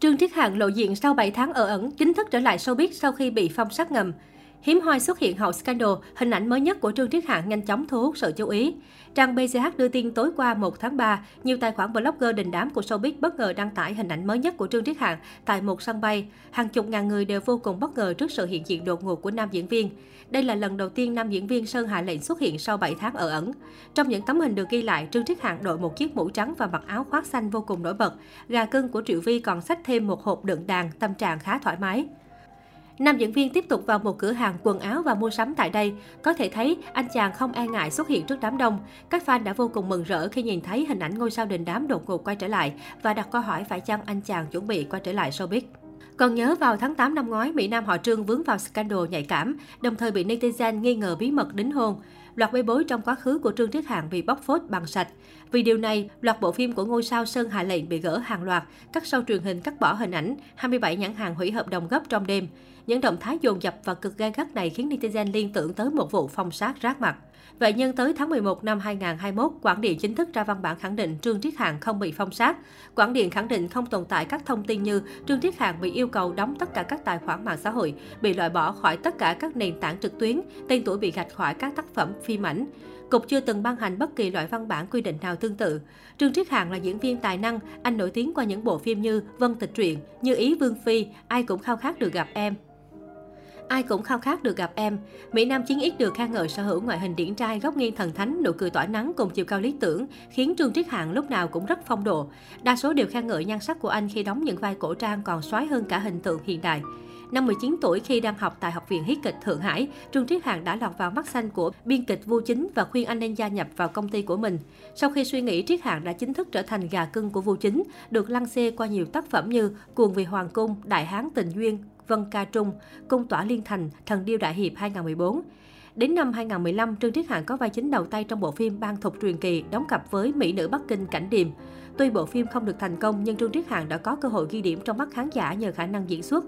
Trương Triết Hạng lộ diện sau 7 tháng ở ẩn, chính thức trở lại showbiz sau khi bị phong sát ngầm. Hiếm hoi xuất hiện hậu scandal, hình ảnh mới nhất của Trương Triết Hạng nhanh chóng thu hút sự chú ý. Trang BCH đưa tin tối qua 1 tháng 3, nhiều tài khoản blogger đình đám của showbiz bất ngờ đăng tải hình ảnh mới nhất của Trương Triết Hạng tại một sân bay. Hàng chục ngàn người đều vô cùng bất ngờ trước sự hiện diện đột ngột của nam diễn viên. Đây là lần đầu tiên nam diễn viên Sơn Hạ Lệnh xuất hiện sau 7 tháng ở ẩn. Trong những tấm hình được ghi lại, Trương Triết Hạng đội một chiếc mũ trắng và mặc áo khoác xanh vô cùng nổi bật. Gà cưng của Triệu Vi còn xách thêm một hộp đựng đàn, tâm trạng khá thoải mái. Nam diễn viên tiếp tục vào một cửa hàng quần áo và mua sắm tại đây. Có thể thấy anh chàng không e ngại xuất hiện trước đám đông. Các fan đã vô cùng mừng rỡ khi nhìn thấy hình ảnh ngôi sao đình đám đột ngột quay trở lại và đặt câu hỏi phải chăng anh chàng chuẩn bị quay trở lại showbiz. Còn nhớ vào tháng 8 năm ngoái, Mỹ Nam họ Trương vướng vào scandal nhạy cảm, đồng thời bị netizen nghi ngờ bí mật đính hôn. Loạt bê bối trong quá khứ của Trương Triết Hạng bị bóc phốt bằng sạch. Vì điều này, loạt bộ phim của ngôi sao Sơn Hà Lệnh bị gỡ hàng loạt, các sau truyền hình cắt bỏ hình ảnh, 27 nhãn hàng hủy hợp đồng gấp trong đêm. Những động thái dồn dập và cực gay gắt này khiến netizen liên tưởng tới một vụ phong sát rác mặt. Vậy nhưng tới tháng 11 năm 2021, Quảng Điện chính thức ra văn bản khẳng định Trương Triết Hạng không bị phong sát. Quảng Điện khẳng định không tồn tại các thông tin như Trương Triết Hạng bị yêu cầu đóng tất cả các tài khoản mạng xã hội, bị loại bỏ khỏi tất cả các nền tảng trực tuyến, tên tuổi bị gạch khỏi các tác phẩm phim ảnh. Cục chưa từng ban hành bất kỳ loại văn bản quy định nào tương tự. Trương Triết Hạng là diễn viên tài năng, anh nổi tiếng qua những bộ phim như Vân Tịch Truyện, Như Ý Vương Phi, Ai cũng khao khát được gặp em, Ai cũng khao khát được gặp em. Mỹ Nam chính ít được khen ngợi sở hữu ngoại hình điển trai, góc nghiêng thần thánh, nụ cười tỏa nắng cùng chiều cao lý tưởng, khiến Trương Triết Hạng lúc nào cũng rất phong độ. Đa số đều khen ngợi nhan sắc của anh khi đóng những vai cổ trang còn xoái hơn cả hình tượng hiện đại. Năm 19 tuổi khi đang học tại Học viện Hí kịch Thượng Hải, Trương Triết Hạng đã lọt vào mắt xanh của biên kịch Vu Chính và khuyên anh nên gia nhập vào công ty của mình. Sau khi suy nghĩ, Triết Hạng đã chính thức trở thành gà cưng của Vu Chính, được lăng xê qua nhiều tác phẩm như Cuồng vì Hoàng cung, Đại Hán tình duyên, Vân Ca Trung, Cung tỏa Liên Thành, Thần điêu đại hiệp 2014. Đến năm 2015, Trương Triết Hạng có vai chính đầu tay trong bộ phim Ban Thục truyền kỳ đóng cặp với mỹ nữ Bắc Kinh Cảnh Điềm. Tuy bộ phim không được thành công nhưng Trương Triết Hạng đã có cơ hội ghi điểm trong mắt khán giả nhờ khả năng diễn xuất.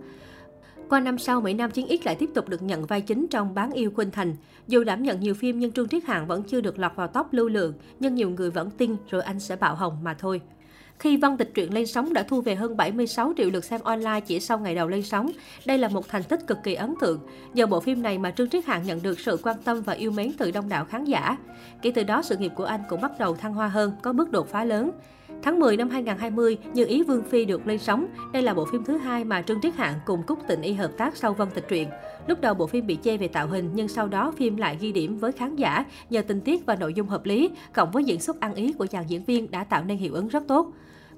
Qua năm sau, Mỹ Nam Chiến X lại tiếp tục được nhận vai chính trong Bán yêu Khuynh Thành. Dù đảm nhận nhiều phim nhưng Trương Triết Hạng vẫn chưa được lọt vào top lưu lượng, nhưng nhiều người vẫn tin rồi anh sẽ bạo hồng mà thôi. Khi Văn Tịch truyện lên sóng đã thu về hơn 76 triệu lượt xem online chỉ sau ngày đầu lên sóng. Đây là một thành tích cực kỳ ấn tượng. Nhờ bộ phim này mà Trương Triết Hạng nhận được sự quan tâm và yêu mến từ đông đảo khán giả. Kể từ đó, sự nghiệp của anh cũng bắt đầu thăng hoa hơn, có bước đột phá lớn. Tháng 10 năm 2020, Như Ý Vương Phi được lên sóng. Đây là bộ phim thứ hai mà Trương Triết Hạng cùng Cúc Tịnh Y hợp tác sau Vân Tịch truyện. Lúc đầu bộ phim bị chê về tạo hình, nhưng sau đó phim lại ghi điểm với khán giả nhờ tình tiết và nội dung hợp lý, cộng với diễn xuất ăn ý của chàng diễn viên đã tạo nên hiệu ứng rất tốt.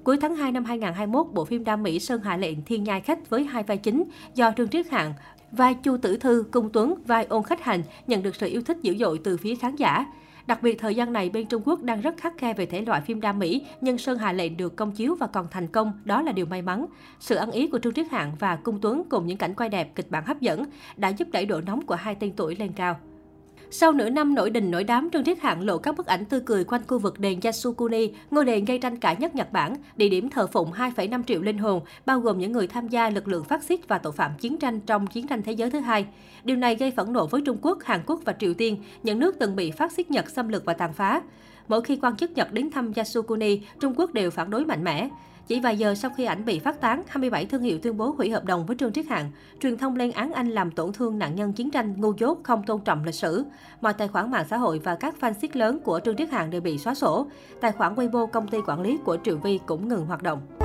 Cuối tháng 2 năm 2021, bộ phim đam mỹ Sơn Hạ Lệnh Thiên Nhai Khách với hai vai chính do Trương Triết Hạng, vai Chu Tử Thư, Cung Tuấn, vai Ôn Khách Hành nhận được sự yêu thích dữ dội từ phía khán giả. Đặc biệt thời gian này bên Trung Quốc đang rất khắc khe về thể loại phim đam mỹ, nhưng Sơn Hà Lệnh được công chiếu và còn thành công, đó là điều may mắn. Sự ăn ý của Trương Triết Hạng và Cung Tuấn cùng những cảnh quay đẹp, kịch bản hấp dẫn đã giúp đẩy độ nóng của hai tên tuổi lên cao. Sau nửa năm nổi đình nổi đám, Trương Thiết Hạng lộ các bức ảnh tươi cười quanh khu vực đền Yasukuni, ngôi đền gây tranh cãi nhất Nhật Bản, địa điểm thờ phụng 2,5 triệu linh hồn, bao gồm những người tham gia lực lượng phát xít và tội phạm chiến tranh trong chiến tranh thế giới thứ hai. Điều này gây phẫn nộ với Trung Quốc, Hàn Quốc và Triều Tiên, những nước từng bị phát xít Nhật xâm lược và tàn phá. Mỗi khi quan chức Nhật đến thăm Yasukuni, Trung Quốc đều phản đối mạnh mẽ. Chỉ vài giờ sau khi ảnh bị phát tán, 27 thương hiệu tuyên bố hủy hợp đồng với Trương Triết Hạng. Truyền thông lên án anh làm tổn thương nạn nhân chiến tranh ngu dốt, không tôn trọng lịch sử. Mọi tài khoản mạng xã hội và các fan xích lớn của Trương Triết Hạng đều bị xóa sổ. Tài khoản Weibo công ty quản lý của Triệu Vi cũng ngừng hoạt động.